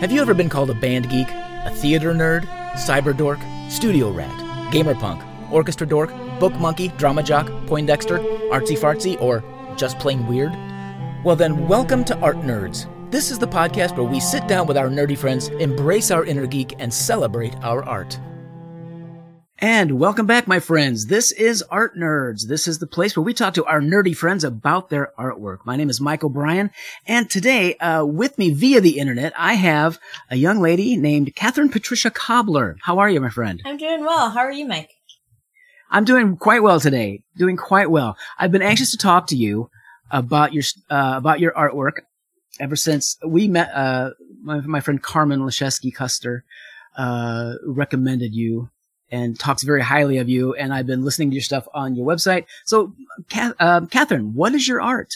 Have you ever been called a band geek, a theater nerd, cyber dork, studio rat, gamer punk, orchestra dork, book monkey, drama jock, poindexter, artsy fartsy, or just plain weird? Well, then, welcome to Art Nerds. This is the podcast where we sit down with our nerdy friends, embrace our inner geek, and celebrate our art. And welcome back, my friends. This is Art Nerds. This is the place where we talk to our nerdy friends about their artwork. My name is Michael Bryan, and today, uh, with me via the internet, I have a young lady named Kathryn Patricia Cobbler. How are you, my friend? I'm doing well. How are you, Mike? I'm doing quite well today. Doing quite well. I've been anxious to talk to you about your uh, about your artwork ever since we met. Uh, my, my friend Carmen Leszewski Custer uh, recommended you and talks very highly of you. And I've been listening to your stuff on your website. So, uh, Kathryn, what is your art?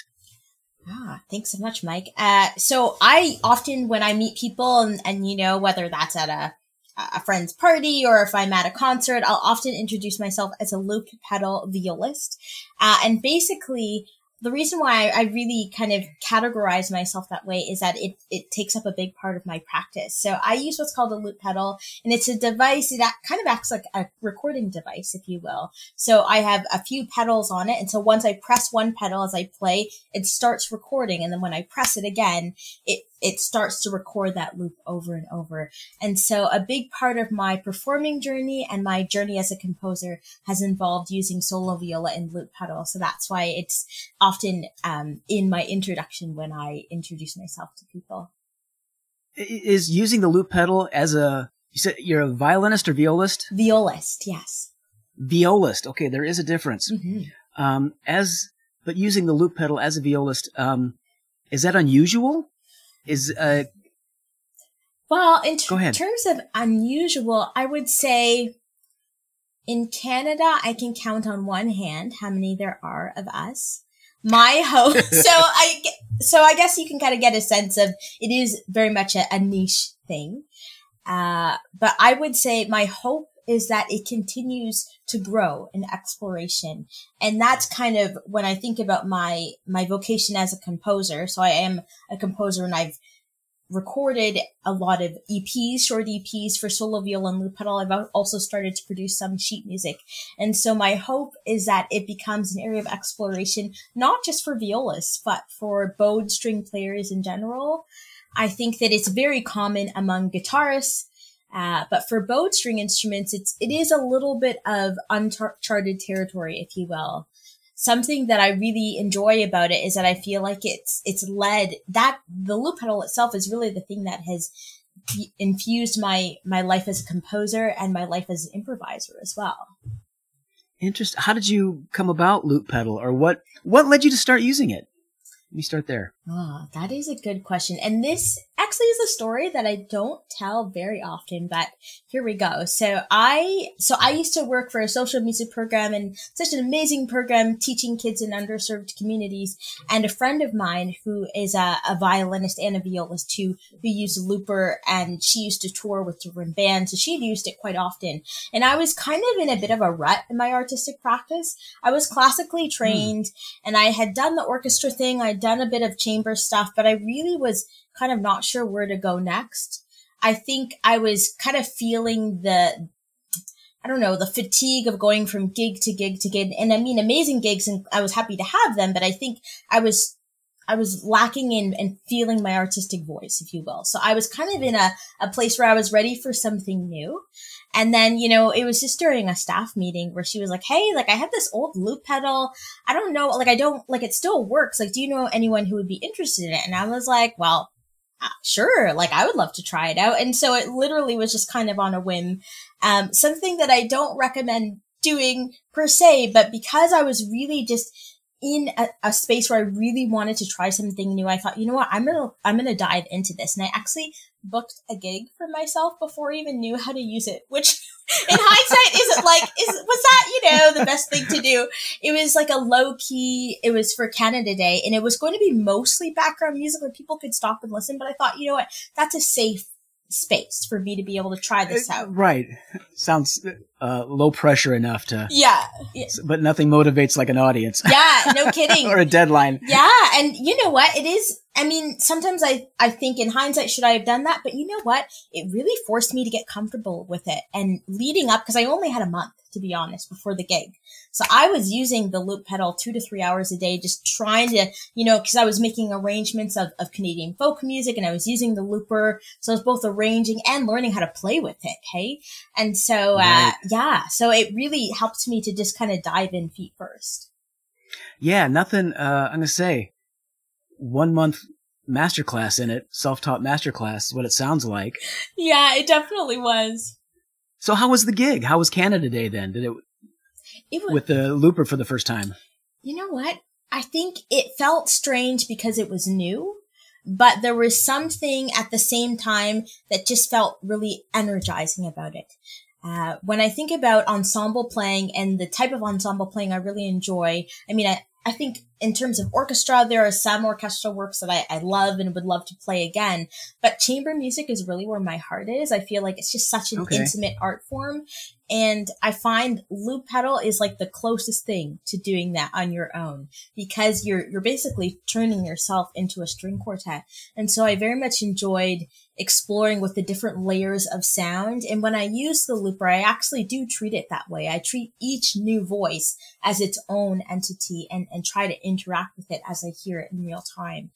Ah, thanks so much, Mike. Uh, so I often, when I meet people and, and, you know, whether that's at a, a friend's party or if I'm at a concert, I'll often introduce myself as a loop pedal violist. Uh, and basically the reason why I, really kind of categorize myself that way is that it, it takes up a big part of my practice. So I use what's called a loop pedal and it's a device that kind of acts like a recording device, if you will. So I have a few pedals on it. And so once I press one pedal as I play, it starts recording. And then when I press it again, it it starts to record that loop over and over. And so a big part of my performing journey and my journey as a composer has involved using solo viola and loop pedal. So that's why it's often um, in my introduction when I introduce myself to people. Is using the loop pedal as a you said you're a violinist or violist? Violist, yes. Violist. Okay, there is a difference. Mm-hmm. Um, as but using the loop pedal as a violist, um, is that unusual? Is uh well in terms of unusual i would say in canada i can count on one hand how many there are of us. My hope so i so i guess you can kind of get a sense of it is very much a, a niche thing. Uh, but i would say my hope is that it continues to grow in exploration and that's kind of when i think about my my vocation as a composer so i am a composer and i've recorded a lot of EPs, short EPs for solo viola and loop pedal. I've also started to produce some sheet music. And so my hope is that it becomes an area of exploration, not just for violists, but for bowed string players in general. I think that it's very common among guitarists uh, but for bowed string instruments, it's it is a little bit of uncharted territory, if you will. Something that I really enjoy about it is that I feel like it's it's led that the loop pedal itself is really the thing that has infused my my life as a composer and my life as an improviser as well. Interesting. How did you come about loop pedal, or what what led you to start using it? Let me start there. Oh, that is a good question. And this actually is a story that I don't tell very often, but here we go. So I, so I used to work for a social music program and such an amazing program teaching kids in underserved communities. And a friend of mine who is a, a violinist and a violist too, who used Looper and she used to tour with different bands. So she'd used it quite often. And I was kind of in a bit of a rut in my artistic practice. I was classically trained mm. and I had done the orchestra thing. I'd done a bit of chamber stuff, but I really was kind of not sure where to go next. I think I was kind of feeling the, I don't know, the fatigue of going from gig to gig to gig. And I mean, amazing gigs and I was happy to have them, but I think I was, I was lacking in and feeling my artistic voice, if you will. So I was kind of in a, a place where I was ready for something new. And then, you know, it was just during a staff meeting where she was like, Hey, like I have this old loop pedal. I don't know, like I don't, like it still works. Like, do you know anyone who would be interested in it? And I was like, well, uh, sure, like I would love to try it out. And so it literally was just kind of on a whim. Um, something that I don't recommend doing per se, but because I was really just in a, a, space where I really wanted to try something new, I thought, you know what, I'm gonna I'm gonna dive into this. And I actually booked a gig for myself before I even knew how to use it, which in hindsight isn't like is was that, you know, the best thing to do. It was like a low key, it was for Canada Day and it was going to be mostly background music where people could stop and listen, but I thought, you know what, that's a safe space for me to be able to try this uh, out. Right. Sounds uh, low pressure enough to. Yeah. yeah. But nothing motivates like an audience. Yeah, no kidding. or a deadline. Yeah. And you know what? It is, I mean, sometimes I, I think in hindsight, should I have done that? But you know what? It really forced me to get comfortable with it. And leading up, because I only had a month, to be honest, before the gig. So I was using the loop pedal two to three hours a day, just trying to, you know, because I was making arrangements of, of Canadian folk music and I was using the looper. So I was both arranging and learning how to play with it. Hey. And so, uh, right. Yeah. So it really helped me to just kind of dive in feet first. Yeah. Nothing, uh, I'm to say one month masterclass in it, self-taught masterclass, what it sounds like. Yeah, it definitely was. So how was the gig? How was Canada Day then? Did it, it was, with the looper for the first time? You know what? I think it felt strange because it was new, but there was something at the same time that just felt really energizing about it. Uh, when I think about ensemble playing and the type of ensemble playing I really enjoy, I mean, I, I think in terms of orchestra, there are some orchestral works that I, I love and would love to play again. But chamber music is really where my heart is. I feel like it's just such an okay. intimate art form. And I find loop pedal is like the closest thing to doing that on your own because you're, you're basically turning yourself into a string quartet. And so I very much enjoyed exploring with the different layers of sound. And when I use the looper, I actually do treat it that way. I treat each new voice as its own entity and, and try to interact with it as I hear it in real time.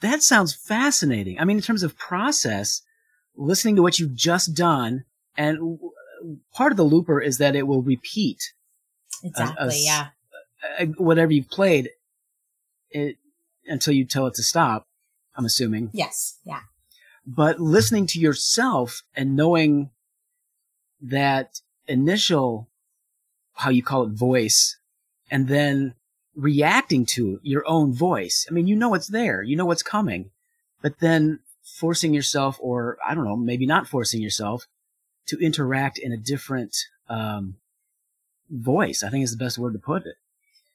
That sounds fascinating. I mean, in terms of process, listening to what you've just done and part of the looper is that it will repeat exactly a, a, yeah a, whatever you've played it, until you tell it to stop i'm assuming yes yeah but listening to yourself and knowing that initial how you call it voice and then reacting to your own voice i mean you know it's there you know what's coming but then forcing yourself or i don't know maybe not forcing yourself to interact in a different um, voice. I think is the best word to put it.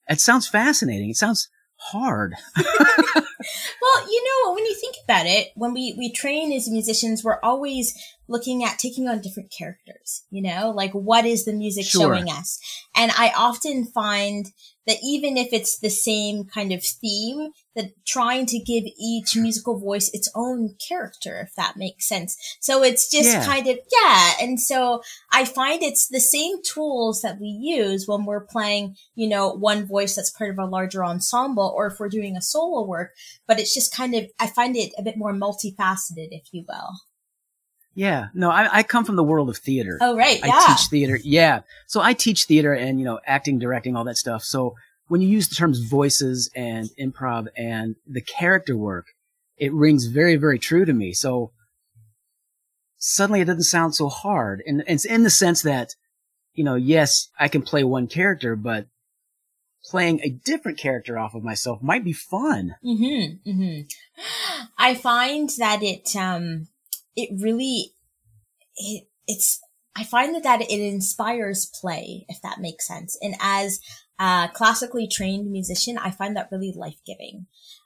It sounds fascinating. It sounds hard. well, you know, when you think about it, when we, we train as musicians, we're always looking at taking on different characters, you know, like what is the music sure. showing us? And I often find that even if it's the same kind of theme, that trying to give each musical voice its own character, if that makes sense. So it's just yeah. kind of, yeah. And so I find it's the same tools that we use when we're playing, you know, one voice that's part of a larger ensemble or if we're doing a solo work, but it's just kind of, I find it a bit more multifaceted, if you will. Yeah, no, I, I come from the world of theater. Oh, right. I yeah. teach theater. Yeah. So I teach theater and, you know, acting, directing, all that stuff. So when you use the terms voices and improv and the character work, it rings very, very true to me. So suddenly it doesn't sound so hard. And it's in the sense that, you know, yes, I can play one character, but playing a different character off of myself might be fun. Mm-hmm, mm-hmm. I find that it, um, it really it it's I find that, that it inspires play, if that makes sense. And as a classically trained musician, I find that really life giving.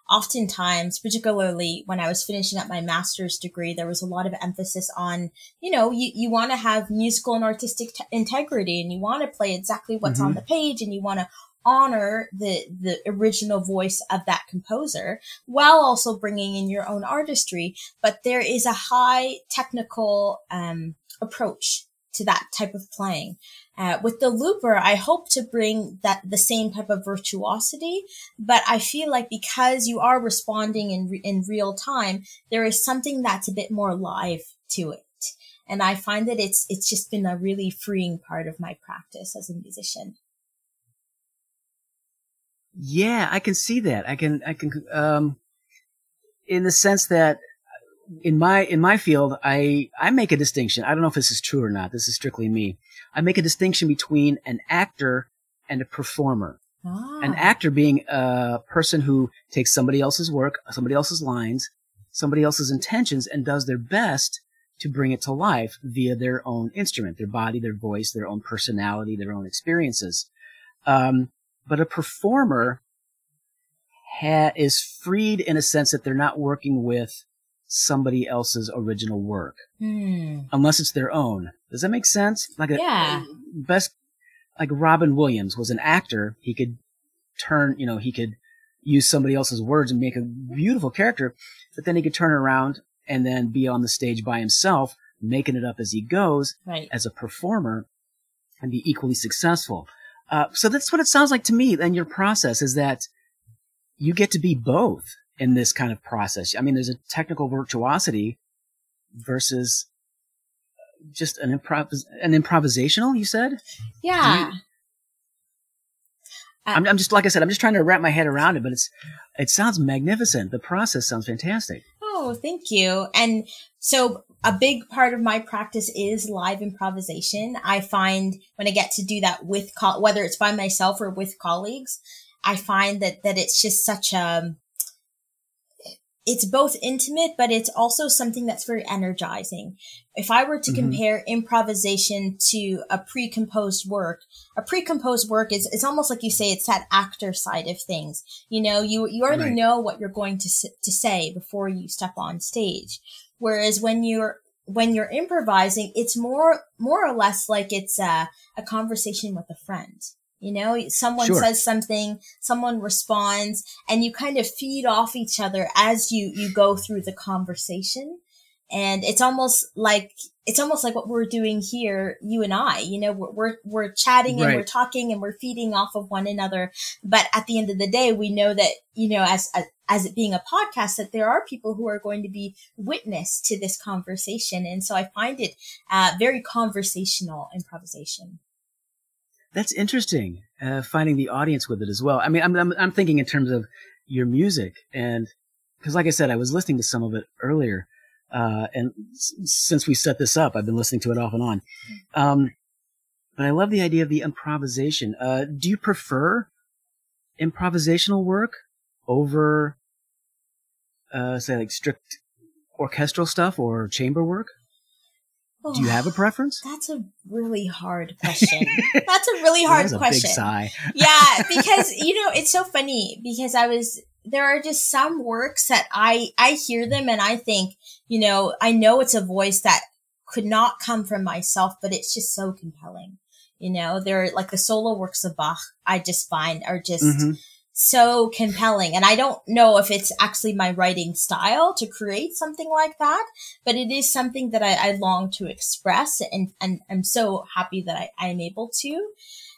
Oftentimes, particularly when I was finishing up my master's degree, there was a lot of emphasis on, you know, you, you want to have musical and artistic t- integrity and you want to play exactly what's mm-hmm. on the page and you want to honor the the original voice of that composer while also bringing in your own artistry but there is a high technical um, approach to that type of playing. Uh, with the looper i hope to bring that the same type of virtuosity but i feel like because you are responding in re- in real time there is something that's a bit more live to it. And i find that it's it's just been a really freeing part of my practice as a musician yeah, I can see that. I can, I can, um, in the sense that in my, in my field, I, I make a distinction. I don't know if this is true or not. This is strictly me. I make a distinction between an actor and a performer. Ah. An actor being a person who takes somebody else's work, somebody else's lines, somebody else's intentions and does their best to bring it to life via their own instrument, their body, their voice, their own personality, their own experiences. Um, but a performer ha- is freed in a sense that they're not working with somebody else's original work mm. unless it's their own. Does that make sense? Like a yeah. best like Robin Williams was an actor. He could turn, you know, he could use somebody else's words and make a beautiful character, but then he could turn around and then be on the stage by himself, making it up as he goes Right. as a performer and be equally successful. Uh, so that's what it sounds like to me. And your process is that you get to be both in this kind of process. I mean, there's a technical virtuosity versus just an improv, an improvisational, you said? Yeah. I'm, I'm just, like I said, I'm just trying to wrap my head around it, but it's, it sounds magnificent. The process sounds fantastic. Oh, thank you. And so a big part of my practice is live improvisation. I find when I get to do that with, co- whether it's by myself or with colleagues, I find that, that it's just such a, it's both intimate, but it's also something that's very energizing. If I were to Mhm. compare improvisation to a pre-composed work, a pre-composed work is, it's almost like you say, it's that actor side of things. You know, you, you already Right. know what you're going to, to say before you step on stage. Whereas when you're, when you're improvising, it's more, more or less like it's a, a conversation with a friend. You know, someone Sure. says something, someone responds, and you kind of feed off each other as you, you go through the conversation. And it's almost like, it's almost like what we're doing here, you and I, you know, we're, we're, we're chatting and we're talking and we're feeding off of one another. But at the end of the day, we know that, you know, as, as, as it being a podcast, that there are people who are going to be witness to this conversation. And so I find it, uh, very conversational improvisation. That's interesting. Uh, finding the audience with it as well. I mean, I'm, I'm, I'm thinking in terms of your music and because like I said, I was listening to some of it earlier. Uh, and s- since we set this up, I've been listening to it off and on. Um, but I love the idea of the improvisation. Uh, do you prefer improvisational work over, uh, say like strict orchestral stuff or chamber work? Do you have a preference? That's a really hard question. That's a really hard a question. big sigh. yeah, because you know, it's so funny because I was there are just some works that I I hear them and I think, you know, I know it's a voice that could not come from myself, but it's just so compelling. You know, they're like the solo works of Bach, I just find are just Mhm. So compelling. And I don't know if it's actually my writing style to create something like that, but it is something that I, I long to express and, and I'm so happy that I, I'm able to.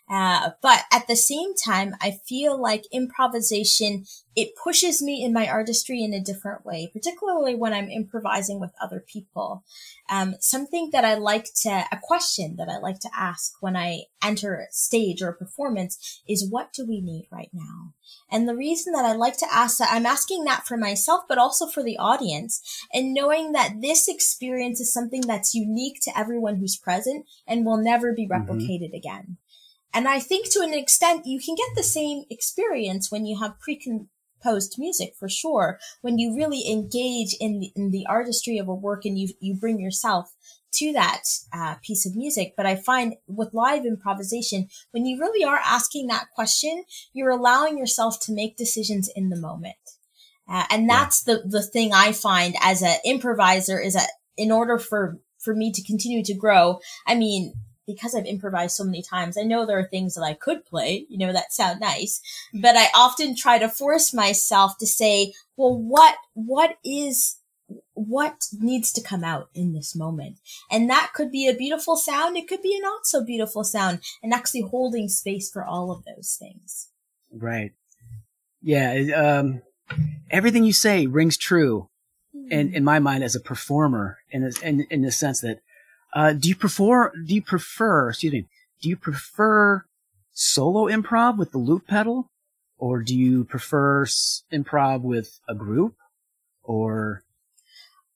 Uh, but at the same time, I feel like improvisation, it pushes me in my artistry in a different way, particularly when I'm improvising with other people. Um, something that I like to, a question that I like to ask when I enter a stage or a performance is what do we need right now? And the reason that I like to ask that, I'm asking that for myself, but also for the audience and knowing that this experience is something that's unique to everyone who's present and will never be Mhm. replicated again. And I think to an extent you can get the same experience when you have pre-composed music for sure. When you really engage in the, in the artistry of a work and you, you bring yourself to that uh, piece of music. But I find with live improvisation, when you really are asking that question, you're allowing yourself to make decisions in the moment. Uh, and Yeah. that's the, the thing I find as an improviser is that in order for, for me to continue to grow, I mean, because I've improvised so many times, I know there are things that I could play, you know, that sound nice, but I often try to force myself to say, well, what, what is, what needs to come out in this moment? And that could be a beautiful sound. It could be a not so beautiful sound and actually holding space for all of those things. Right. Yeah. Um, everything you say rings true in, in my mind as a performer in, this, in, in the sense that, uh, do you prefer, do you prefer, excuse me, do you prefer solo improv with the loop pedal? Or do you prefer s- improv with a group? Or,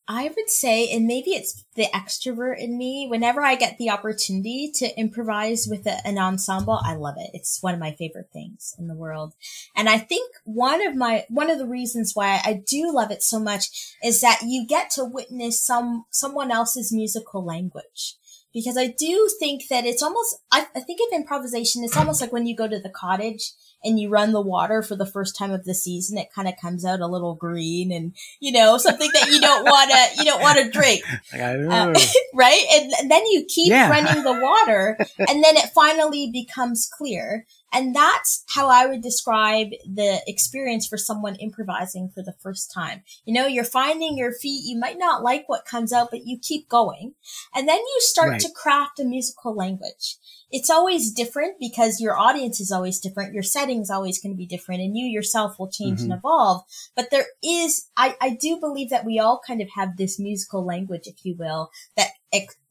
I would say, and maybe it's the extrovert in me, whenever I get the opportunity to improvise with a, an ensemble, I love it. It's one of my favorite things in the world. And I think one of my, one of the reasons why I do love it so much is that you get to witness some, someone else's musical language. Because I do think that it's almost, I, I think of improvisation, it's almost like when you go to the cottage and you run the water for the first time of the season, it kind of comes out a little green and, you know, something that you don't want to, you don't want to drink, Uh, right? And, and then you keep Yeah. running the water and then it finally becomes clear. And that's how I would describe the experience for someone improvising for the first time. You know, you're finding your feet. You might not like what comes out, but you keep going. And then you start right. to craft a musical language it's always different because your audience is always different. Your setting's always going to be different and you yourself will change mm-hmm. and evolve. But there is, I, I do believe that we all kind of have this musical language, if you will, that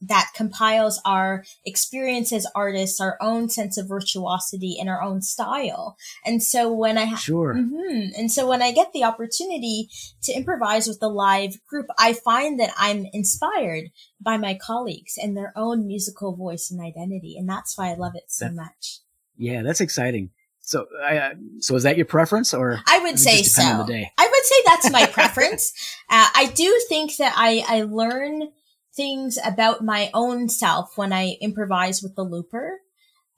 that compiles our experience as artists, our own sense of virtuosity and our own style. And so when I, ha- sure. Mm-hmm, and so when I get the opportunity to improvise with the live group, I find that I'm inspired by my colleagues and their own musical voice and identity. And that's why I love it so that, much. Yeah, that's exciting. So, uh, so is that your preference, or I would say so. I would say that's my preference. Uh, I do think that I I learn things about my own self when I improvise with the looper.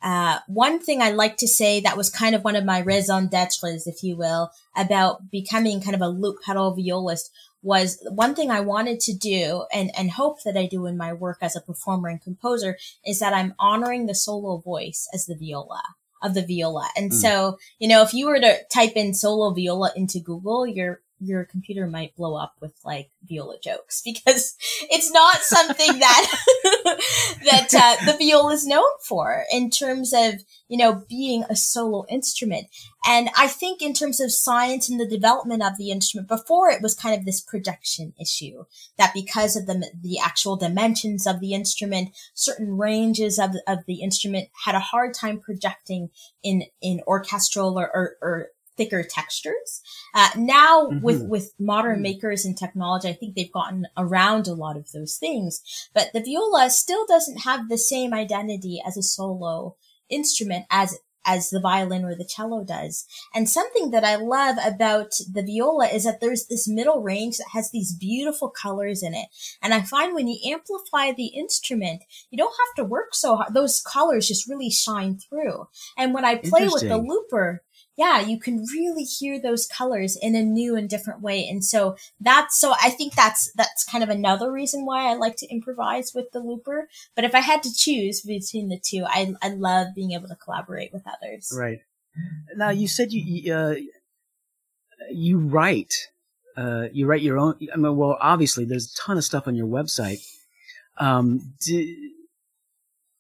Uh, one thing I like to say that was kind of one of my raison d'etres, if you will, about becoming kind of a loop pedal violist was one thing I wanted to do and, and hope that I do in my work as a performer and composer is that I'm honoring the solo voice as the viola of the viola. And mm. so, you know, if you were to type in solo viola into Google, you're your computer might blow up with like viola jokes because it's not something that that uh, the viola is known for in terms of you know being a solo instrument. And i think in terms of science and the development of the instrument before it was kind of this projection issue that because of the the actual dimensions of the instrument certain ranges of, of the instrument had a hard time projecting in in orchestral or, or, or thicker textures. Uh, now mm-hmm. with, with modern mm-hmm. makers and technology, I think they've gotten around a lot of those things, but the viola still doesn't have the same identity as a solo instrument as as the violin or the cello does. And something that I love about the viola is that there's this middle range that has these beautiful colors in it. And I find when you amplify the instrument, you don't have to work so hard. Those colors just really shine through. And when I play with the looper, yeah, you can really hear those colors in a new and different way. And so that's, so I think that's, that's kind of another reason why I like to improvise with the looper. But if I had to choose between the two, I, I love being able to collaborate with others. Right. Now you said you, uh, you write, uh, you write your own, I mean, well, obviously there's a ton of stuff on your website. Um, do,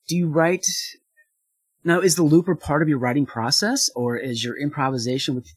do you write now, is the looper part of your writing process, or is your improvisation with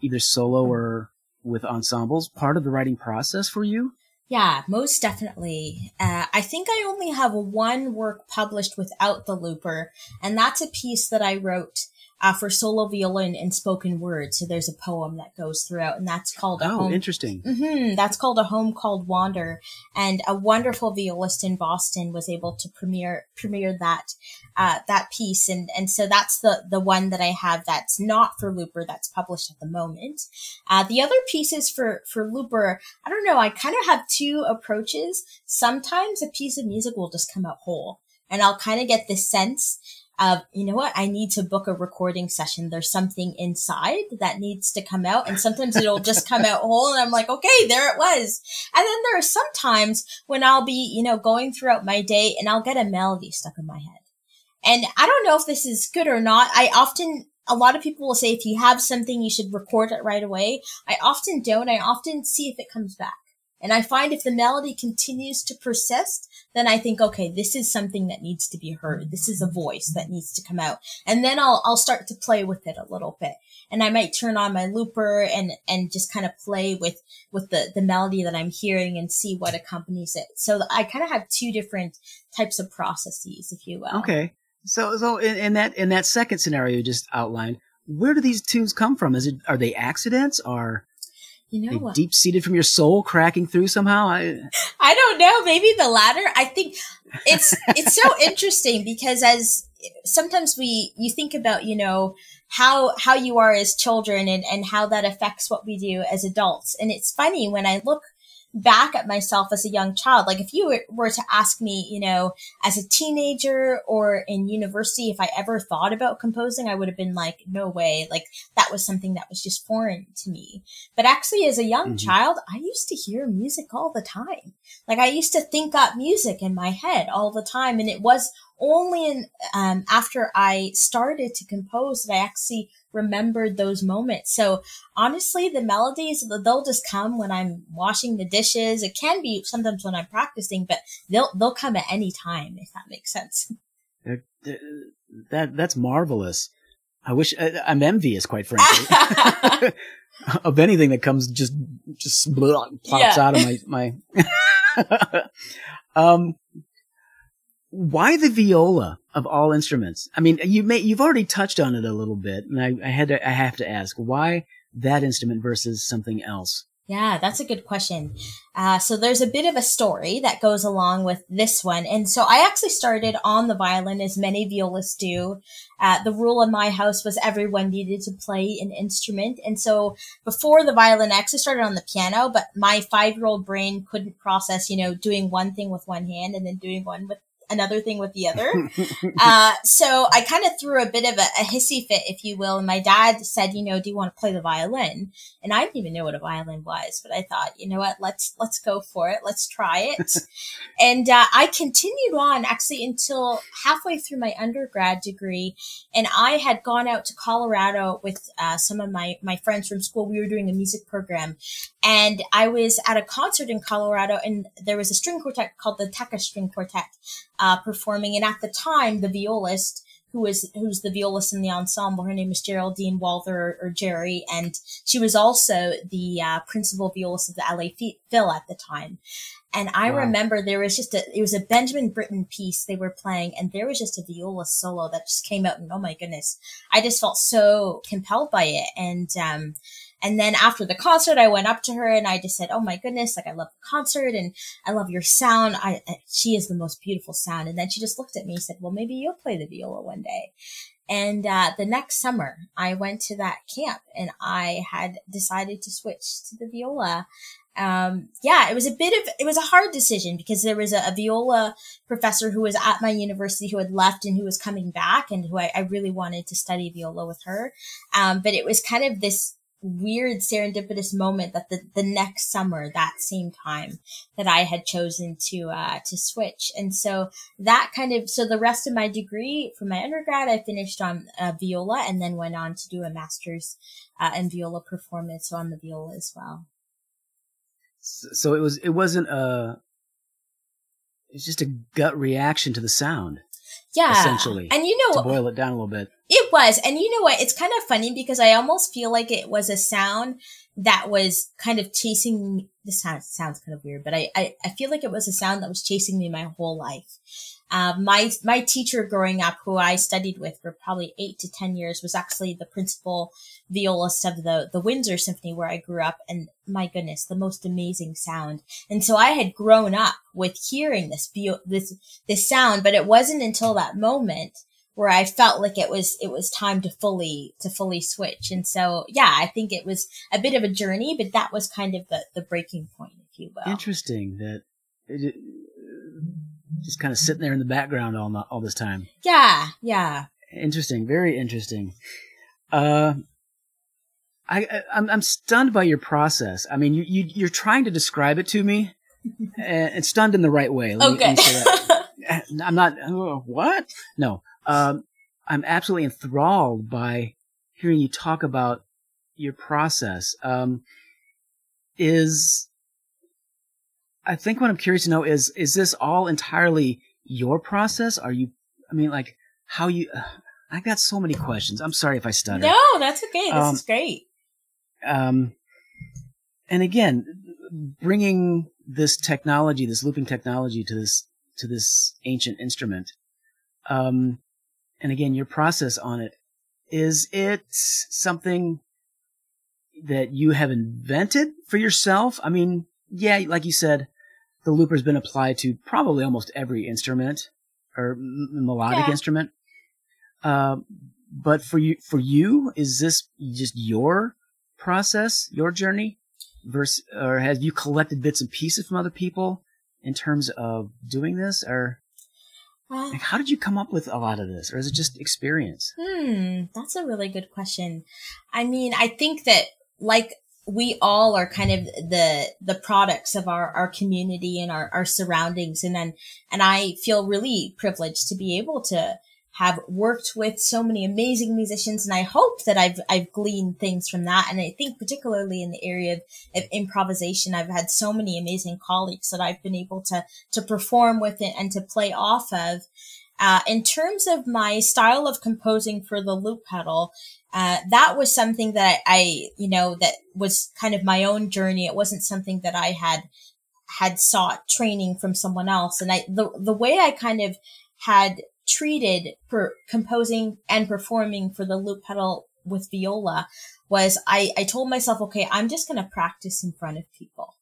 either solo or with ensembles part of the writing process for you? Yeah, most definitely. Uh, I think I only have one work published without the looper, and that's a piece that I wrote uh, for solo violin and spoken word. So there's a poem that goes throughout, and that's called. Oh, home, interesting. Mm-hmm, that's called a home called Wander, and a wonderful violist in Boston was able to premiere premiere that uh, that piece, and and so that's the the one that I have that's not for Looper that's published at the moment. Uh, the other pieces for for Looper, I don't know. I kind of have two approaches. Sometimes a piece of music will just come out whole, and I'll kind of get this sense of, you know what, I need to book a recording session. There's something inside that needs to come out. And sometimes it'll just come out whole. And I'm like, okay, there it was. And then there are some times when I'll be, you know, going throughout my day and I'll get a melody stuck in my head. And I don't know if this is good or not. I often, a lot of people will say if you have something, you should record it right away. I often don't. I often see if it comes back. And I find if the melody continues to persist, then I think, okay, this is something that needs to be heard. This is a voice that needs to come out. And then I'll, I'll start to play with it a little bit. And I might turn on my looper and, and just kind of play with, with the, the melody that I'm hearing and see what accompanies it. So I kind of have two different types of processes, if you will. Okay. So, so in, in that, in that second scenario you just outlined, where do these tunes come from? Is it, are they accidents or? You know what? Deep seated from your soul, cracking through somehow. I I don't know. Maybe the latter. I think it's it's so interesting because as sometimes we you think about you know how how you are as children and and how that affects what we do as adults. And it's funny when I look back at myself as a young child. Like if you were to ask me, you know, as a teenager or in university, if I ever thought about composing, I would have been like, no way. Like that was something that was just foreign to me. But actually as a young mm-hmm. child, I used to hear music all the time. Like I used to think up music in my head all the time. And it was only in, um, after I started to compose that I actually remembered those moments. So honestly, the melodies, they'll just come when I'm washing the dishes. It can be sometimes when I'm practicing, but they'll, they'll come at any time, if that makes sense. That, that's marvelous. I wish I'm envious, quite frankly, of anything that comes just just blah, pops yeah. out of my my. um, why the viola of all instruments? I mean, you may you've already touched on it a little bit, and I, I had to I have to ask why that instrument versus something else. Yeah, that's a good question. Uh, so there's a bit of a story that goes along with this one. And so I actually started on the violin as many violists do. Uh, the rule in my house was everyone needed to play an instrument. And so before the violin, I actually started on the piano, but my five year old brain couldn't process, you know, doing one thing with one hand and then doing one with another thing with the other. uh, so I kind of threw a bit of a, a, hissy fit, if you will. And my dad said, you know, do you want to play the violin? And I didn't even know what a violin was, but I thought, you know what, let's, let's go for it. Let's try it. and, uh, I continued on actually until halfway through my undergrad degree. And I had gone out to Colorado with, uh, some of my, my friends from school. We were doing a music program and I was at a concert in Colorado and there was a string quartet called the Takács String Quartet uh, performing. And at the time, the violist who was who's the violist in the ensemble. Her name is Geraldine Walther or, or Jerry, and she was also the uh, principal violist of the LA Phil at the time. And I wow. remember there was just a it was a Benjamin Britten piece they were playing, and there was just a viola solo that just came out, and oh my goodness, I just felt so compelled by it, and um, and then after the concert, I went up to her and I just said, "Oh my goodness, like I love the concert and I love your sound. I she is the most beautiful sound." And then she just looked at me and said, "Well, maybe you'll play the viola one day." And uh, the next summer, I went to that camp and I had decided to switch to the viola. Um, yeah, it was a bit of, it was a hard decision because there was a, a, viola professor who was at my university who had left and who was coming back and who I, I really wanted to study viola with her. Um, but it was kind of this weird serendipitous moment that the, the next summer, that same time that I had chosen to, uh, to switch. And so that kind of, so the rest of my degree from my undergrad, I finished on uh, viola and then went on to do a master's, uh, in viola performance. On the viola as well. So it was, it wasn't a, it's just a gut reaction to the sound. Yeah. Essentially. And you know, to boil it down a little bit. It was. And you know what? It's kind of funny because I almost feel like it was a sound that was kind of chasing me. this sounds sounds kind of weird, but I, I, I feel like it was a sound that was chasing me my whole life. Uh, my my teacher growing up, who I studied with for probably eight to ten years, was actually the principal violist of the the Windsor Symphony where I grew up, and my goodness, the most amazing sound. And so I had grown up with hearing this this this sound, but it wasn't until that moment where I felt like it was it was time to fully to fully switch. And so yeah, I think it was a bit of a journey, but that was kind of the the breaking point, if you will. Interesting that. It, just kind of sitting there in the background all all this time. Yeah, yeah. Interesting, very interesting. Uh, I, I'm I'm stunned by your process. I mean, you, you you're trying to describe it to me, and, and stunned in the right way. Let okay. Me, I'm not. Oh, what? No. Um, I'm absolutely enthralled by hearing you talk about your process. Um, is I think what I'm curious to know is is this all entirely your process? Are you? I mean, like how you? Uh, I got so many questions. I'm sorry if I stutter. No, that's okay. This um, is great. Um, and again, bringing this technology, this looping technology, to this to this ancient instrument. Um, and again, your process on it is it something that you have invented for yourself? I mean, yeah, like you said, the looper's been applied to probably almost every instrument or m- melodic yeah. instrument. Uh, but for you, for you, is this just your process, your journey, versus, or have you collected bits and pieces from other people in terms of doing this, or uh, how did you come up with a lot of this, or is it just experience? Hmm, that's a really good question. I mean, I think that like we all are kind of the the products of our our community and our our surroundings and then and I feel really privileged to be able to have worked with so many amazing musicians and I hope that I've I've gleaned things from that and I think particularly in the area of, of improvisation I've had so many amazing colleagues that I've been able to to perform with it and to play off of uh, in terms of my style of composing for the loop pedal, uh, that was something that I, you know, that was kind of my own journey. It wasn't something that I had had sought training from someone else. And I, the the way I kind of had treated for composing and performing for the loop pedal with viola was I, I told myself, okay, I'm just going to practice in front of people.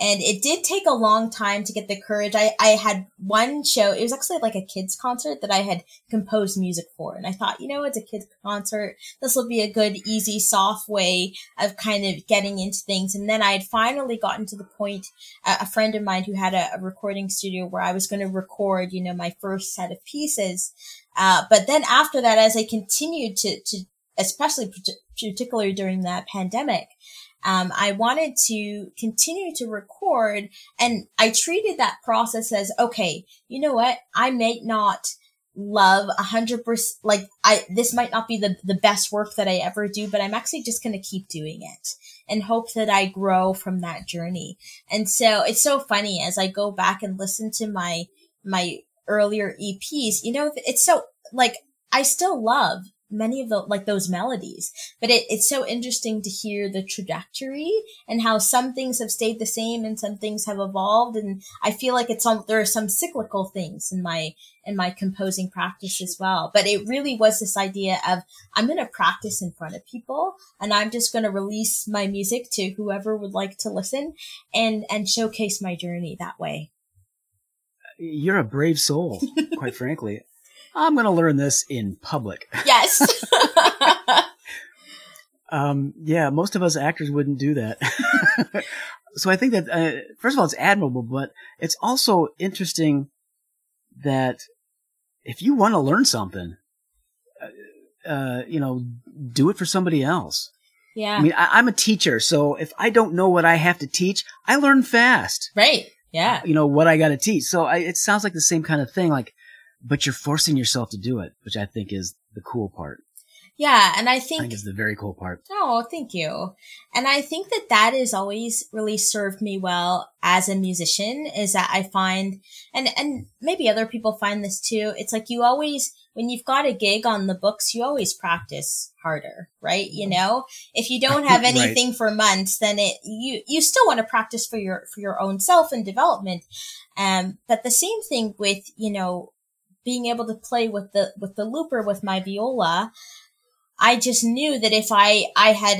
And it did take a long time to get the courage. I, I had one show, it was actually like a kids concert that I had composed music for. And I thought, you know, it's a kids concert. This will be a good, easy, soft way of kind of getting into things. And then I had finally gotten to the point, uh, a friend of mine who had a, a recording studio where I was going to record, you know, my first set of pieces. Uh, but then after that, as I continued to, to, especially particularly during that pandemic, um, I wanted to continue to record and I treated that process as, okay, you know what? I may not love a hundred percent, like I, this might not be the, the best work that I ever do, but I'm actually just going to keep doing it and hope that I grow from that journey. And so it's so funny as I go back and listen to my, my earlier EPs, you know, it's so like, I still love many of the like those melodies. But it, it's so interesting to hear the trajectory and how some things have stayed the same and some things have evolved. And i feel like it's on there are some cyclical things in my in my composing practice as well. But it really was this idea of i'm going to practice in front of people and i'm just going to release my music to whoever would like to listen and and showcase my journey that way. You're a brave soul quite frankly I'm going to learn this in public. Yes. um, yeah, most of us actors wouldn't do that. so I think that, uh, first of all, it's admirable, but it's also interesting that if you want to learn something, uh, uh, you know, do it for somebody else. Yeah. I mean, I, am a teacher, so if I don't know what I have to teach, I learn fast. Right. Yeah. You know, what I got to teach. So I, it sounds like the same kind of thing. Like, but you're forcing yourself to do it, which I think is the cool part. Yeah, and I think, I think is the very cool part. Oh, thank you. And I think that that has always really served me well as a musician is that I find, and, and maybe other people find this too. It's like you always, when you've got a gig on the books, you always practice harder, right? You mm-hmm. know, if you don't have anything right. for months, then it, you, you still want to practice for your, for your own self and development. Um, but the same thing with, you know, being able to play with the with the looper with my viola, I just knew that if I I had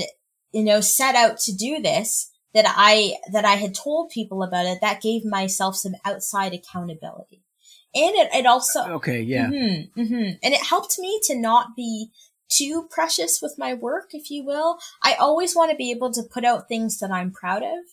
you know set out to do this, that I that I had told people about it, that gave myself some outside accountability, and it it also okay yeah, mm-hmm, mm-hmm. and it helped me to not be too precious with my work, if you will. I always want to be able to put out things that I'm proud of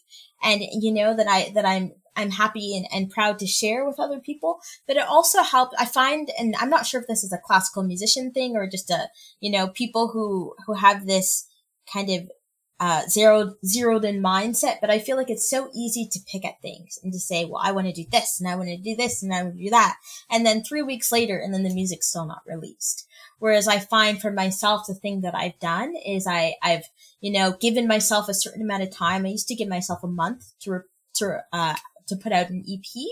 and you know that I that I'm I'm happy and, and proud to share with other people. But it also helped. I find, and I'm not sure if this is a classical musician thing or just a, you know, people who, who have this kind of, uh, zeroed, zeroed in mindset, but I feel like it's so easy to pick at things and to say, well, I want to do this and I want to do this and I want to do that. And then three weeks later, and then the music's still not released. Whereas I find for myself, the thing that I've done is I, I've, you know, given myself a certain amount of time. I used to give myself a month to, to, uh, to put out an EP.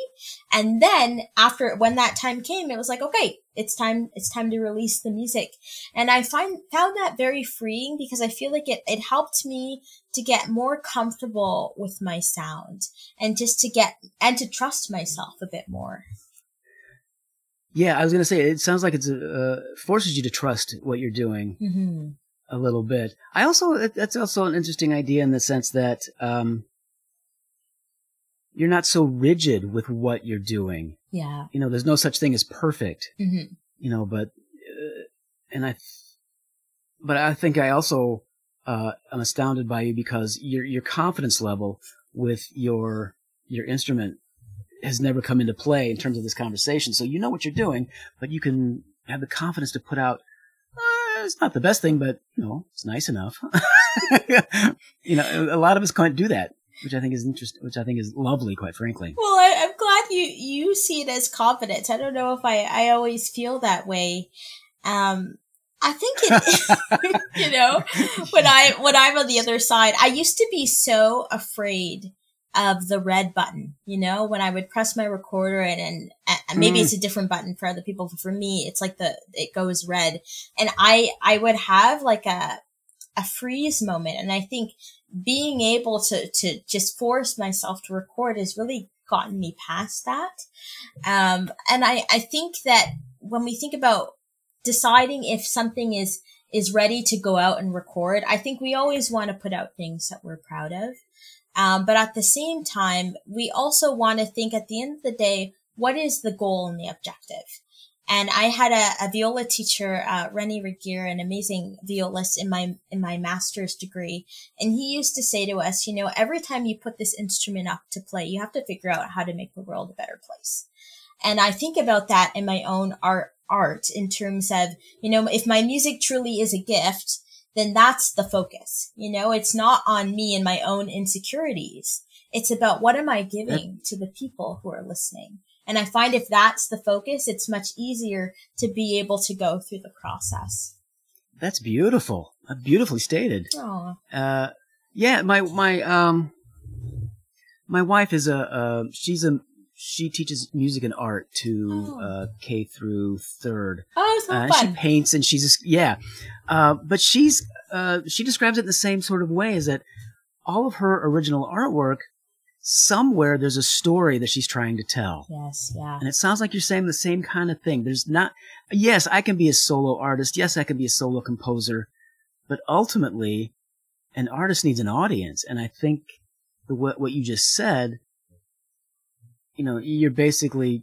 And then after when that time came, it was like, okay, it's time, it's time to release the music. And I find, found that very freeing because I feel like it, it helped me to get more comfortable with my sound and just to get, and to trust myself a bit more. Yeah, I was going to say, it sounds like it uh, forces you to trust what you're doing. Mm-hmm. A little bit. I also, that's also an interesting idea in the sense that, um, you're not so rigid with what you're doing. Yeah. You know, there's no such thing as perfect. Mm-hmm. You know, but uh, and I, but I think I also uh, am astounded by you because your your confidence level with your your instrument has never come into play in terms of this conversation. So you know what you're doing, but you can have the confidence to put out. Uh, it's not the best thing, but you know, it's nice enough. you know, a lot of us can't do that, which I think is interesting, which I think is lovely, quite frankly. Well, I, am glad you you see it as confidence. I don't know if I I always feel that way. Um, I think it, you know, when I when I'm on the other side, I used to be so afraid of the red button, you know, when I would press my recorder and, and, and maybe mm. it's a different button for other people. But for me, it's like the, it goes red and I, I would have like a, a freeze moment. And I think being able to, to just force myself to record has really gotten me past that. Um, and I, I think that when we think about deciding if something is, is ready to go out and record, I think we always want to put out things that we're proud of. Um, but at the same time, we also want to think at the end of the day, what is the goal and the objective? And I had a, a viola teacher, uh, Rennie Regier, an amazing violist in my, in my master's degree. And he used to say to us, you know, every time you put this instrument up to play, you have to figure out how to make the world a better place. And I think about that in my own art, art in terms of, you know, if my music truly is a gift, then that's the focus. You know, it's not on me and my own insecurities. It's about what am I giving to the people who are listening? And I find if that's the focus, it's much easier to be able to go through the process. That's beautiful. Uh, beautifully stated. Aww. Uh, yeah, my, my, um, my wife is a, uh, she's a she teaches music and art to oh. uh, K through third. Oh, so uh, fun! She paints and she's yeah, uh, but she's uh, she describes it in the same sort of way as that all of her original artwork somewhere there's a story that she's trying to tell. Yes, yeah. And it sounds like you're saying the same kind of thing. There's not yes, I can be a solo artist. Yes, I can be a solo composer, but ultimately an artist needs an audience and I think the, what what you just said you know, you're basically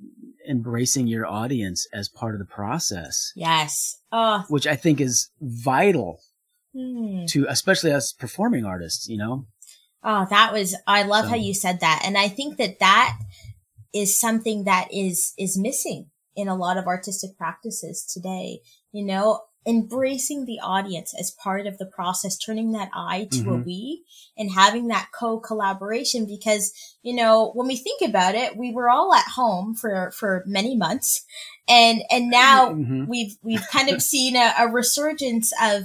embracing your audience as part of the process. Yes. Oh. Which I think is vital hmm. to, especially as performing artists, you know? Oh, that was, I love so. how you said that. And I think that that is something that is, is missing in a lot of artistic practices today. You know, embracing the audience as part of the process, turning that I to mm-hmm. a we and having that co-collaboration because, you know, when we think about it, we were all at home for, for many months and, and now mm-hmm. we've, we've kind of seen a, a resurgence of,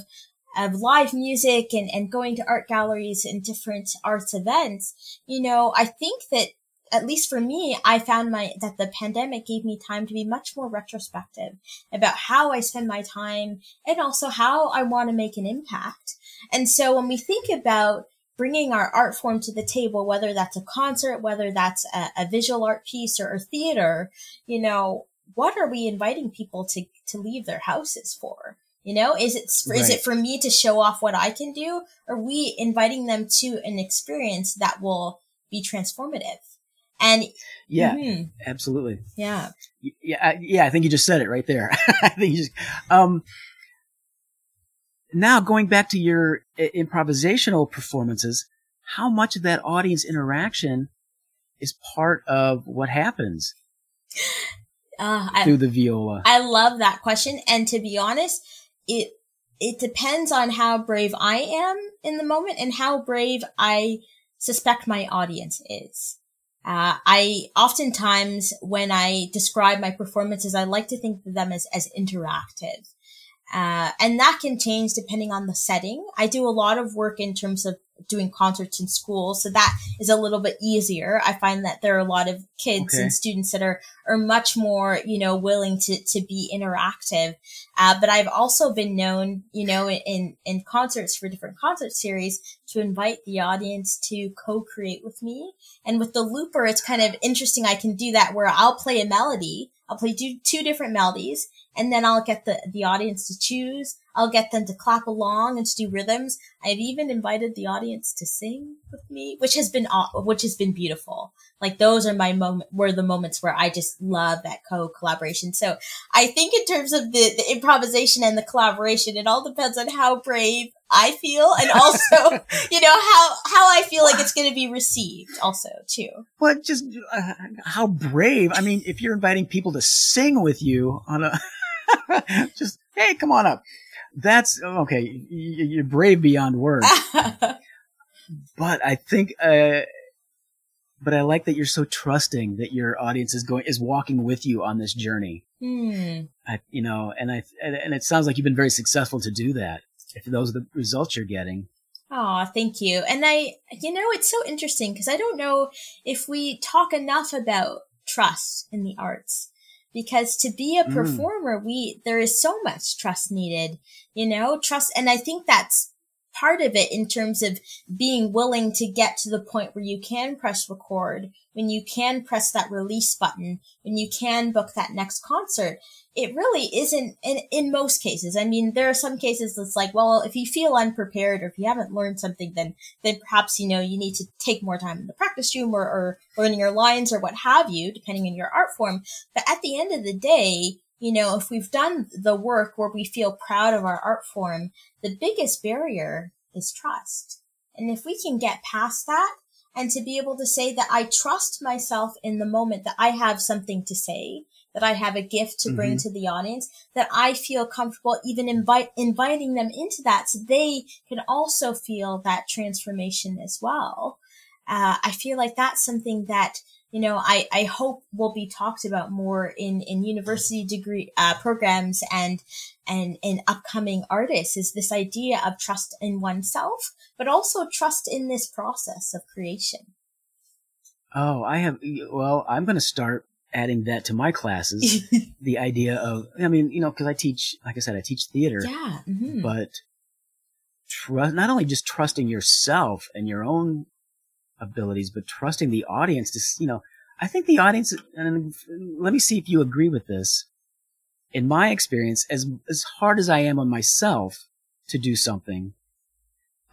of live music and, and going to art galleries and different arts events, you know, I think that at least for me, I found my, that the pandemic gave me time to be much more retrospective about how I spend my time and also how I want to make an impact. And so when we think about bringing our art form to the table, whether that's a concert, whether that's a, a visual art piece or, or theater, you know, what are we inviting people to, to leave their houses for? You know, is it right. is it for me to show off what I can do? Or are we inviting them to an experience that will be transformative? And yeah, mm-hmm. absolutely. Yeah. Yeah. Yeah. I think you just said it right there. I think you just, um, now going back to your improvisational performances, how much of that audience interaction is part of what happens uh, through I, the viola? I love that question. And to be honest, it, it depends on how brave I am in the moment and how brave I suspect my audience is. Uh, I oftentimes, when I describe my performances, I like to think of them as, as interactive. Uh, and that can change depending on the setting. I do a lot of work in terms of doing concerts in school. So that is a little bit easier. I find that there are a lot of kids okay. and students that are, are much more, you know, willing to, to be interactive. Uh, but I've also been known, you know, in, in concerts for different concert series to invite the audience to co-create with me. And with the looper, it's kind of interesting. I can do that where I'll play a melody. I'll play two, two different melodies and then I'll get the, the audience to choose. I'll get them to clap along and to do rhythms. I've even invited the audience to sing with me, which has been, which has been beautiful. Like those are my moment, were the moments where I just love that co-collaboration. So I think in terms of the, the improvisation and the collaboration, it all depends on how brave I feel and also, you know, how, how I feel like it's going to be received also too. Well, just uh, how brave. I mean, if you're inviting people to sing with you on a, just, hey, come on up. That's okay. You're brave beyond words, but I think, uh, but I like that you're so trusting that your audience is going is walking with you on this journey. Hmm. I, you know, and I and, and it sounds like you've been very successful to do that. If those are the results you're getting. Oh, thank you. And I, you know, it's so interesting because I don't know if we talk enough about trust in the arts because to be a Mm. performer, we, there is so much trust needed, you know, trust. And I think that's part of it in terms of being willing to get to the point where you can press record, when you can press that release button, when you can book that next concert. It really isn't in, in most cases. I mean, there are some cases that's like, well, if you feel unprepared or if you haven't learned something, then, then perhaps, you know, you need to take more time in the practice room or, or learning your lines or what have you, depending on your art form. But at the end of the day, you know, if we've done the work where we feel proud of our art form, the biggest barrier is trust. And if we can get past that and to be able to say that I trust myself in the moment that I have something to say, that I have a gift to bring to the audience, that I feel comfortable even invite, inviting them into that so they can also feel that transformation as well. Uh, I feel like that's something that you know, I, I hope will be talked about more in, in university degree uh, programs and and in upcoming artists is this idea of trust in oneself, but also trust in this process of creation. Oh, I have. Well, I'm going to start adding that to my classes. the idea of, I mean, you know, because I teach, like I said, I teach theater, yeah. mhm. but trust not only just trusting yourself and your own abilities, but trusting the audience to, you know, I think the audience, and let me see if you agree with this. In my experience, as as hard as I am on myself to do something,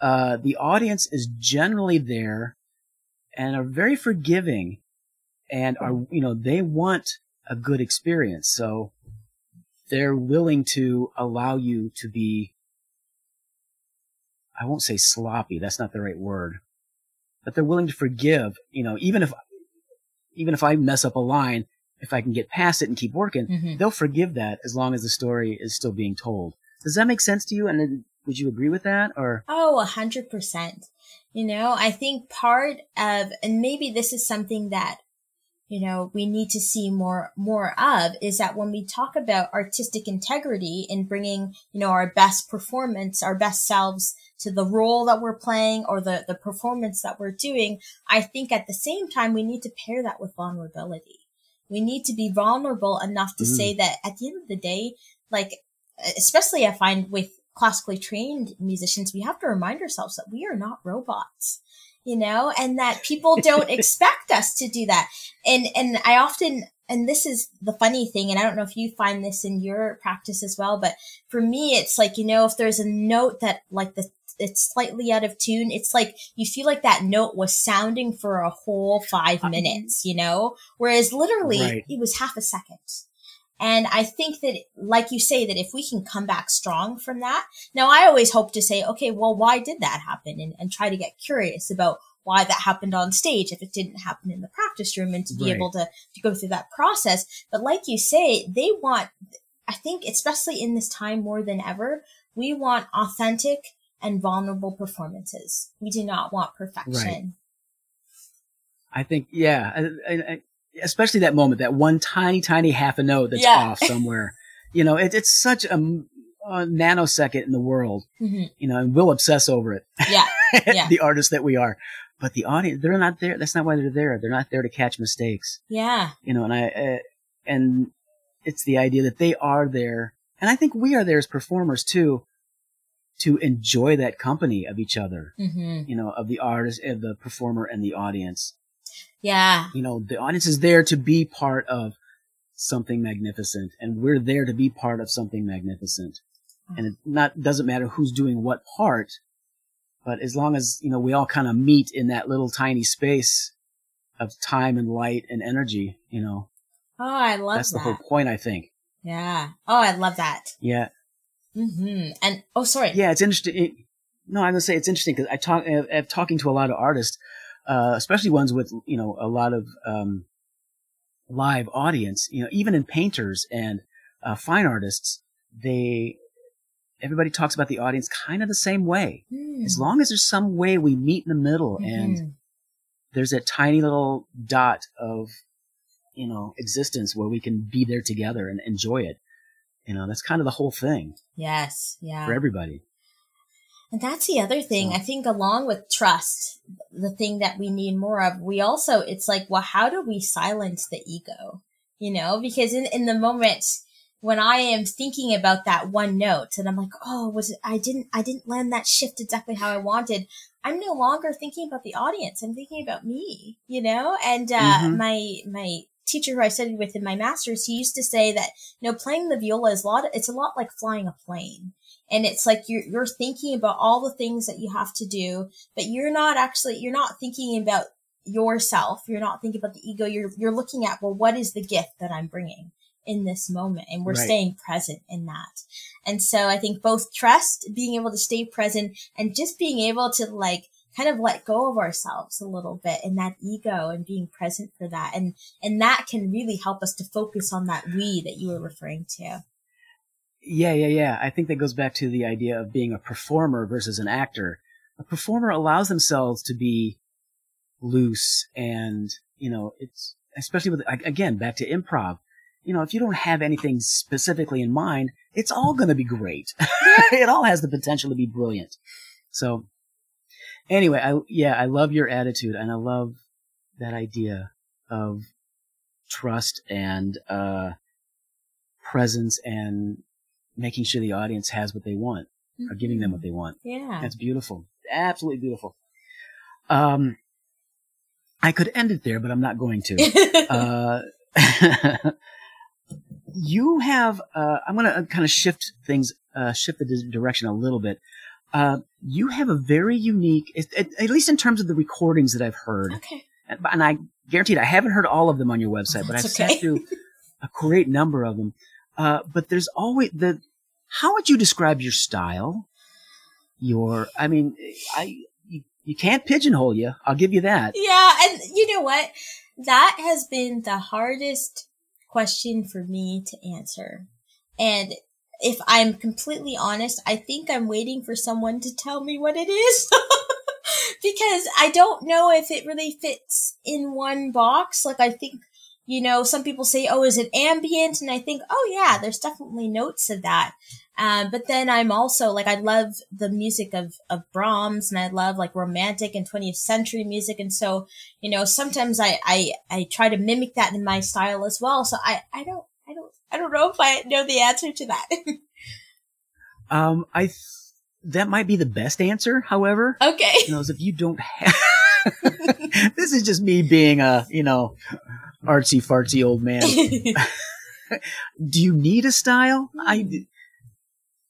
uh, the audience is generally there and are very forgiving and are, you know, they want a good experience. So they're willing to allow you to be, I won't say sloppy. That's not the right word, but they're willing to forgive, you know, even if, even if I mess up a line, if I can get past it and keep working, Mhm. they'll forgive that as long as the story is still being told. Does that make sense to you? And would you agree with that or? Oh, a hundred percent. You know, I think part of, and maybe this is something that, you know, we need to see more, more of is that when we talk about artistic integrity in bringing, you know, our best performance, our best selves to the role that we're playing or the, the performance that we're doing, I think at the same time, we need to pair that with vulnerability. We need to be vulnerable enough to Mm. say that at the end of the day, like, especially I find with classically trained musicians, we have to remind ourselves that we are not robots, you know, and that people don't expect us to do that. And, and I often, and this is the funny thing, and I don't know if you find this in your practice as well, but for me, it's like, you know, if there's a note that like the, it's slightly out of tune. It's like you feel like that note was sounding for a whole five Uh, minutes, you know, whereas literally Right. it was half a second. And I think that, like you say, that if we can come back strong from that, now I always hope to say, okay, well, why did that happen? And, and try to get curious about why that happened on stage if it didn't happen in the practice room and to be Right. able to, to go through that process. But like you say, they want, I think, especially in this time more than ever, we want authentic and vulnerable performances. We do not want perfection. I think, yeah, I, I, especially that moment, that one tiny, tiny half a note that's Yeah. off somewhere. you know, it, it's such a nanosecond in the world, Mhm. you know, and we'll obsess over it. Yeah. Yeah. the artists that we are. But the audience, they're not there. That's not why they're there. They're not there to catch mistakes, Yeah. you know, and I, uh, and it's the idea that they are there. And I think we are there as performers too, to enjoy that company of each other, hmm you know, of the artist, of the performer and the audience Yeah. you know, the audience is there to be part of something magnificent, and we're there to be part of something magnificent. And it not doesn't matter who's doing what part, but as long as you know we all kind of meet in that little tiny space of time and light and energy, you know, Oh, I love that. that's that. the whole point. I think. Yeah. Oh, I love that. Yeah, Mm-hmm. And oh, sorry. yeah, it's interesting. It, no, I'm gonna say it's interesting because I talk, uh, uh, talking to a lot of artists, uh, especially ones with you know a lot of um, live audience. You know, even in painters and uh, fine artists, they everybody talks about the audience kind of the same way. Mm. As long as there's some way we meet in the middle and Mhm. there's that tiny little dot of, you know, existence where we can be there together and enjoy it. You know, that's kind of the whole thing Yes. Yeah. for everybody. And that's the other thing. So- I think along with trust, the thing that we need more of, we also, it's like, well, how do we silence the ego? You know, because in, in the moment when I am thinking about that one note and I'm like, oh, was it, I didn't, I didn't land that shift exactly how I wanted. I'm no longer thinking about the audience. I'm thinking about me, you know? And, uh, Mhm. my, my teacher who I studied with in my master's, he used to say that, you know, playing the viola is a lot, it's a lot like flying a plane and it's like you're you're thinking about all the things that you have to do but you're not actually you're not thinking about yourself. You're not thinking about the ego. You're you're looking at well what is the gift that i'm bringing in this moment? And we're Right. staying present in that. And so i think both trust being able to stay present and just being able to like kind of let go of ourselves a little bit and that ego and being present for that. And and that can really help us to focus on that we that you were referring to Yeah, yeah, yeah. I think that goes back to the idea of being a performer versus an actor. A performer allows themselves to be loose and, you know, it's, especially with, again, back to improv. You know, if you don't have anything specifically in mind, it's all going to be great. it all has the potential to be brilliant. So anyway, I, yeah, I love your attitude and I love that idea of trust and, uh, presence and making sure the audience has what they want or giving them what they want. yeah That's beautiful. Absolutely beautiful. Um, I could end it there, but I'm not going to. Uh, you have, uh, I'm going to kind of shift things, uh, shift the direction a little bit. Uh, you have a very unique, at, at- least in terms of the recordings that I've heard, okay and, and I guaranteed I haven't heard all of them on your website, but I've That's sat through a great number of them. Uh, but there's always the, how would you describe your style? Your, I mean, I, you, you can't pigeonhole you. I'll give you that. Yeah, and you know what? That has been the hardest question for me to answer. And if I'm completely honest, I think I'm waiting for someone to tell me what it is. because I don't know if it really fits in one box. Like I think, you know, some people say, "Oh, is it ambient?" And I think, "Oh yeah, there's definitely notes of that." Um, but then I'm also like, I love the music of, of Brahms and I love like romantic and 20th century music. And so, you know, sometimes I, I, I try to mimic that in my style as well. So I, I don't, I don't, I don't know if I know the answer to that. Um, I, th- that might be the best answer. However, okay. you know, if you don't have, this is just me being a, you know, artsy fartsy old man. do you need a style? I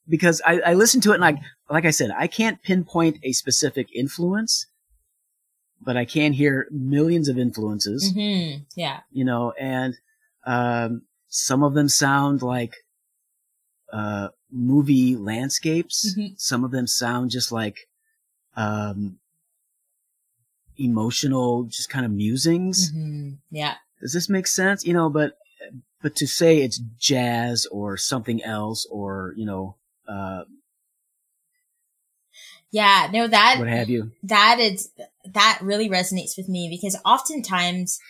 because I, I listen to it and I like I said, I can't pinpoint a specific influence, but I can hear millions of influences, hmm Yeah. you know, and um, some of them sound like uh, movie landscapes. Mhm. Some of them sound just like um, emotional, just kind of musings. hmm Yeah. Does this make sense? You know, but but to say it's jazz or something else or you know uh, Yeah. No, that, what have you? that is that really resonates with me because oftentimes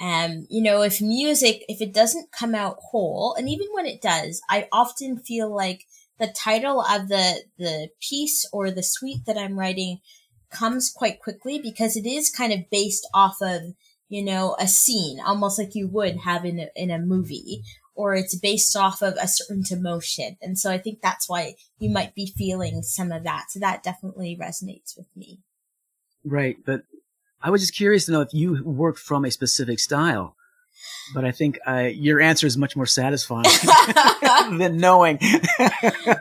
um you know if music if it doesn't come out whole and even when it does i often feel like the title of the the piece or the suite that i'm writing comes quite quickly because it is kind of based off of you know a scene almost like you would have in a, in a movie or it's based off of a certain emotion. And so i think that's why you might be feeling some of that. So that definitely resonates with me. Right, but I was just curious to know if you worked from a specific style. But I think uh, your answer is much more satisfying than knowing.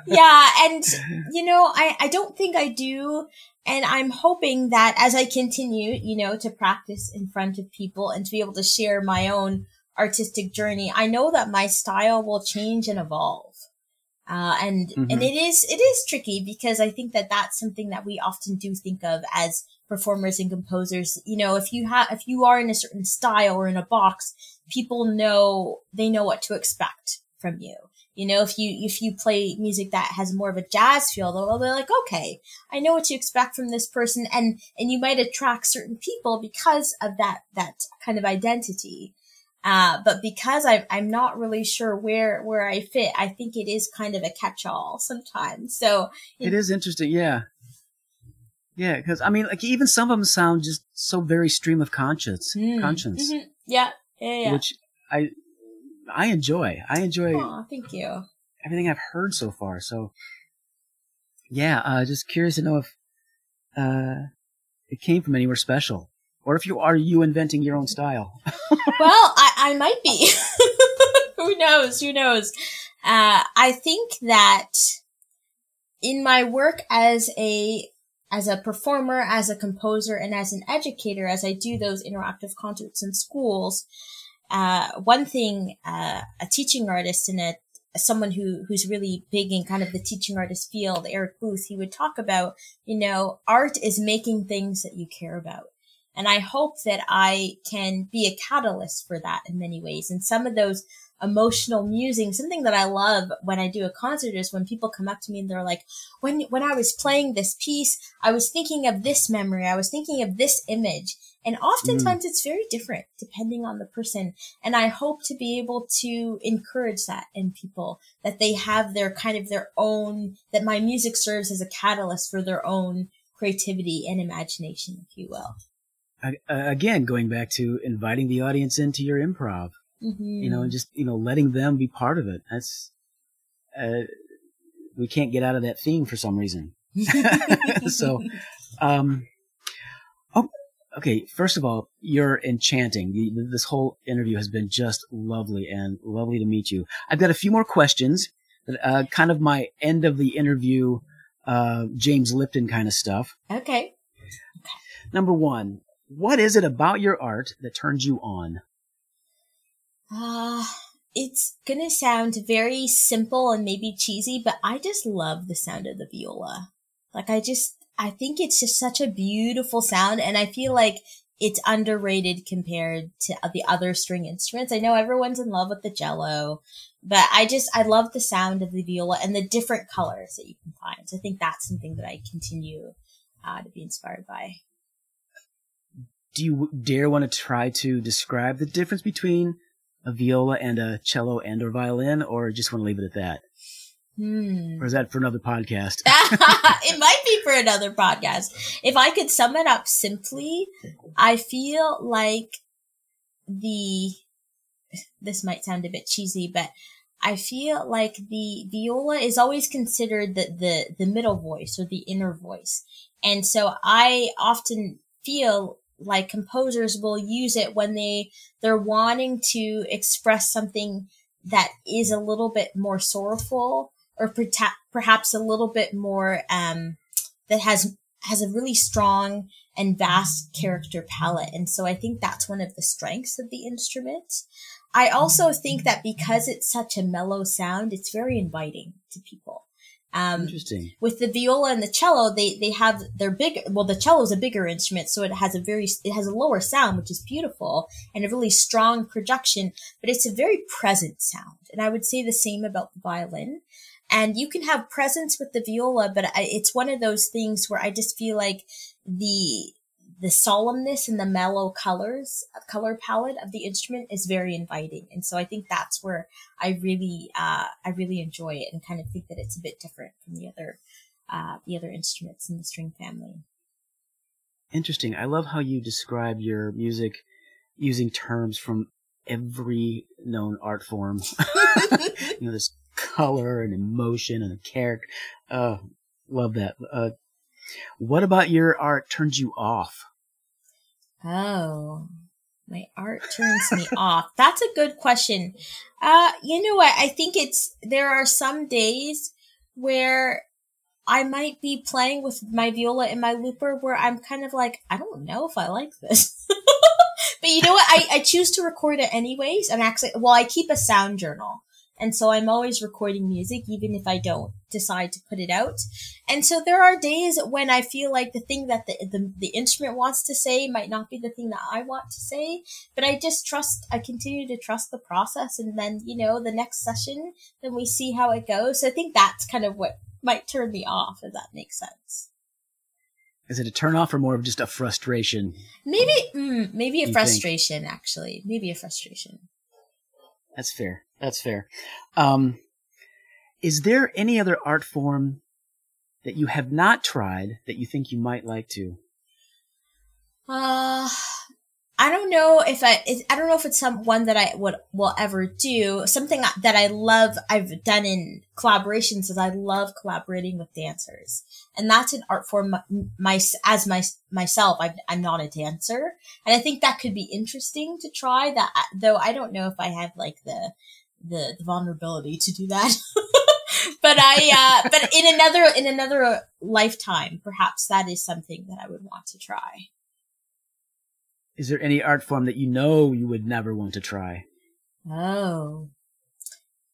yeah and you know i i don't think i do and i'm hoping that as i continue you know to practice in front of people and to be able to share my own artistic journey i know that my style will change and evolve uh, and Mhm. and it is it is tricky because i think that that's something that we often do think of as performers and composers you know if you have if you are in a certain style or in a box people know they know what to expect from you You know, if you if you play music that has more of a jazz feel, they'll be like, okay, I know what to expect from this person, and and you might attract certain people because of that that kind of identity. Uh, but because I'm I'm not really sure where where I fit, I think it is kind of a catch-all sometimes. So it is interesting, yeah, yeah. Because I mean, like even some of them sound just so very stream of conscience, mm, conscience. Mm-hmm. Yeah, yeah, yeah. Which I I enjoy. I enjoy. Aw, thank you. Everything I've heard so far. So, yeah, uh, just curious to know if uh, it came from anywhere special, or if you are you inventing your own style. well, I, I might be. Who knows? Who knows? Uh, I think that in my work as a as a performer, as a composer, and as an educator, as I do those interactive concerts in schools, uh, one thing uh, a teaching artist and someone who who's really big in kind of the teaching artist field, Eric Booth, he would talk about, you know, art is making things that you care about. And I hope that I can be a catalyst for that in many ways. And some of those emotional musing. Something that I love when I do a concert is when people come up to me and they're like, when, when I was playing this piece, I was thinking of this memory. I was thinking of this image. And oftentimes mm. it's very different depending on the person. And I hope to be able to encourage that in people that they have their kind of their own, that my music serves as a catalyst for their own creativity and imagination, if you will. Again, going back to inviting the audience into your improv mm-hmm. you know, and just, you know, letting them be part of it. That's, uh, we can't get out of that theme for some reason. so, um, oh, okay. First of all, you're enchanting. This whole interview has been just lovely and lovely to meet you. I've got a few more questions, uh, kind of my end of the interview, uh, James Lipton kind of stuff. Okay. Okay. Number one, what is it about your art that turns you on? Uh, it's gonna sound very simple and maybe cheesy, but I just love the sound of the viola. Like I just, I think it's just such a beautiful sound and I feel like it's underrated compared to the other string instruments. I know everyone's in love with the cello, but I just, I love the sound of the viola and the different colors that you can find. So I think that's something that I continue uh, to be inspired by. Do you dare want to try to describe the difference between a viola and a cello and or violin, or just want to leave it at that? Hmm. Or is that for another podcast? it might be for another podcast. If I could sum it up simply, I feel like the, this might sound a bit cheesy, but I feel like the viola is always considered the, the, the middle voice or the inner voice. And so I often feel like composers will use it when they they're wanting to express something that is a little bit more sorrowful or perhaps a little bit more um, that has has a really strong and vast character palette. And so i think that's one of the strengths of the instrument. I also think that because it's such a mellow sound it's very inviting to people um, Interesting. With the viola and the cello, they they have their big. Well, the cello is a bigger instrument, so it has a very it has a lower sound, which is beautiful and a really strong production. But it's a very present sound, and I would say the same about the violin. And you can have presence with the viola, but I, it's one of those things where I just feel like the the solemnness and the mellow colors, color palette of the instrument is very inviting. And so I think that's where I really, uh, I really enjoy it and kind of think that it's a bit different from the other, uh, the other instruments in the string family. Interesting. I love how you describe your music using terms from every known art form. you know, this color and emotion and character. Uh, love that. What about your art turns you off? Oh, my art turns me off. That's a good question. Uh, you know what? I think it's, there are some days where I might be playing with my viola and my looper where I'm kind of like, I don't know if I like this. but you know what? I, I choose to record it anyways. And actually, well, I keep a sound journal And so I'm always recording music, even if I don't decide to put it out. And so there are days when I feel like the thing that the, the, the instrument wants to say might not be the thing that I want to say, but I just trust, I continue to trust the process. And then, you know, the next session, then we see how it goes. So I think that's kind of what might turn me off, if that makes sense. Is it a turn off or more of just a frustration? Maybe, mm, maybe a frustration, actually. Maybe a frustration. That's fair. That's fair. Um, is there any other art form that you have not tried that you think you might like to? Uh, I don't know if I, I don't know if it's some one that I would, will ever do. Something that I love, I've done in collaborations is I love collaborating with dancers. And that's an art form, my, as my, myself, I'm, I'm not a dancer. And I think that could be interesting to try that, though I don't know if I have like the, the, the vulnerability to do that. but I, uh, but in another, in another lifetime, perhaps that is something that I would want to try. Is there any art form that you know you would never want to try? Oh.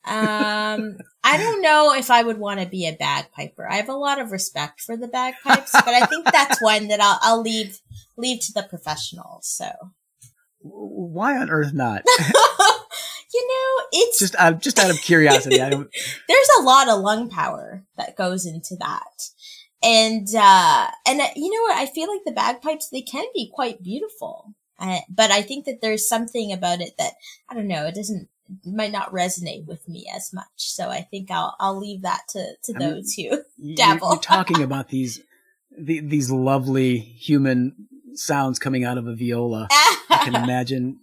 Um, I don't know if I would want to be a bagpiper. I have a lot of respect for the bagpipes, but I think that's one that I'll, I'll leave, leave to the professionals. So. Why on earth not? you know, it's just out, just out of curiosity. I don't... There's a lot of lung power that goes into that. And, uh, and uh, you know what? I feel like the bagpipes, they can be quite beautiful. Uh, but I think that there's something about it that, I don't know, it doesn't, might not resonate with me as much. So I think I'll, I'll leave that to, to those who dabble. You're, talking about these, the, these lovely human sounds coming out of a viola. I can imagine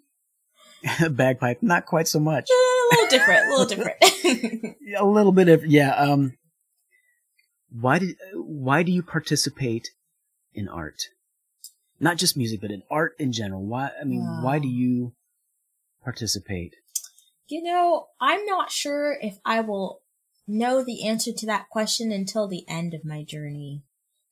bagpipe, not quite so much. a little different, a little different. a little bit of, yeah. Um, why did why do you participate in art? Not just music, but in art in general. Why? I mean, wow. why do you participate? You know, I'm not sure if I will know the answer to that question until the end of my journey,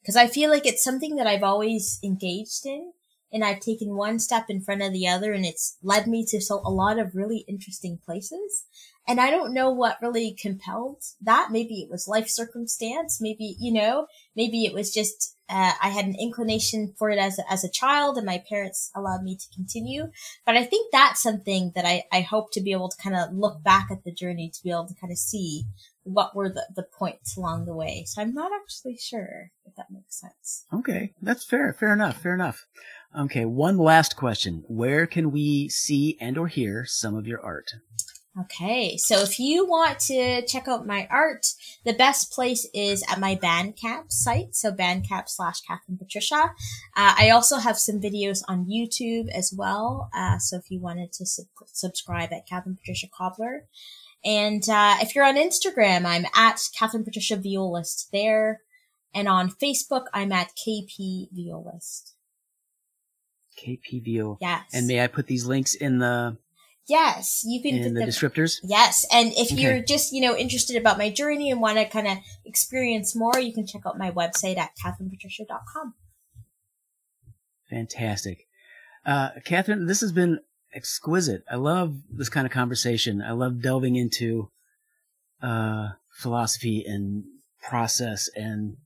because I feel like it's something that I've always engaged in, and I've taken one step in front of the other, and it's led me to so a lot of really interesting places. And I don't know what really compelled that. Maybe it was life circumstance. Maybe, you know, maybe it was just, uh, I had an inclination for it as a, as a child and my parents allowed me to continue. But I think that's something that I, I hope to be able to kind of look back at the journey to be able to kind of see what were the, the points along the way. So I'm not actually sure if that makes sense. Okay. That's fair. Fair enough. Fair enough. Okay. One last question. Where can we see and or hear some of your art? Okay, so if you want to check out my art, the best place is at my Bandcamp site. So Bandcamp slash Kathryn Patricia. Uh, I also have some videos on YouTube as well. Uh, so if you wanted to sub- subscribe at Kathryn Patricia Cobbler. And uh, if you're on Instagram, I'm at Kathryn Patricia Violist there. And on Facebook, I'm at KP Violist. KP Viol. Yes. And may I put these links in the Yes, you can in the them, descriptors. Yes, and if okay. you're just you know interested about my journey and want to kind of experience more, you can check out my website at kathrynpatricia.com. Fantastic, uh, Kathryn. This has been exquisite. I love this kind of conversation. I love delving into uh, philosophy and process and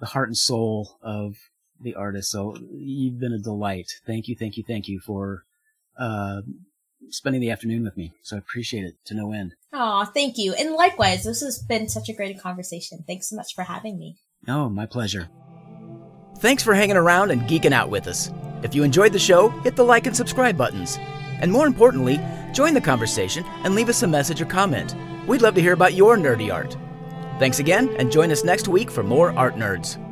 the heart and soul of the artist. So you've been a delight. Thank you, thank you, thank you for uh, spending the afternoon with me. So I appreciate it to no end. Oh, thank you. And likewise, this has been such a great conversation. Thanks so much for having me. Oh, my pleasure. Thanks for hanging around and geeking out with us. If you enjoyed the show, hit the like and subscribe buttons. And more importantly, join the conversation and leave us a message or comment. We'd love to hear about your nerdy art. Thanks again, and join us next week for more Art Nerds.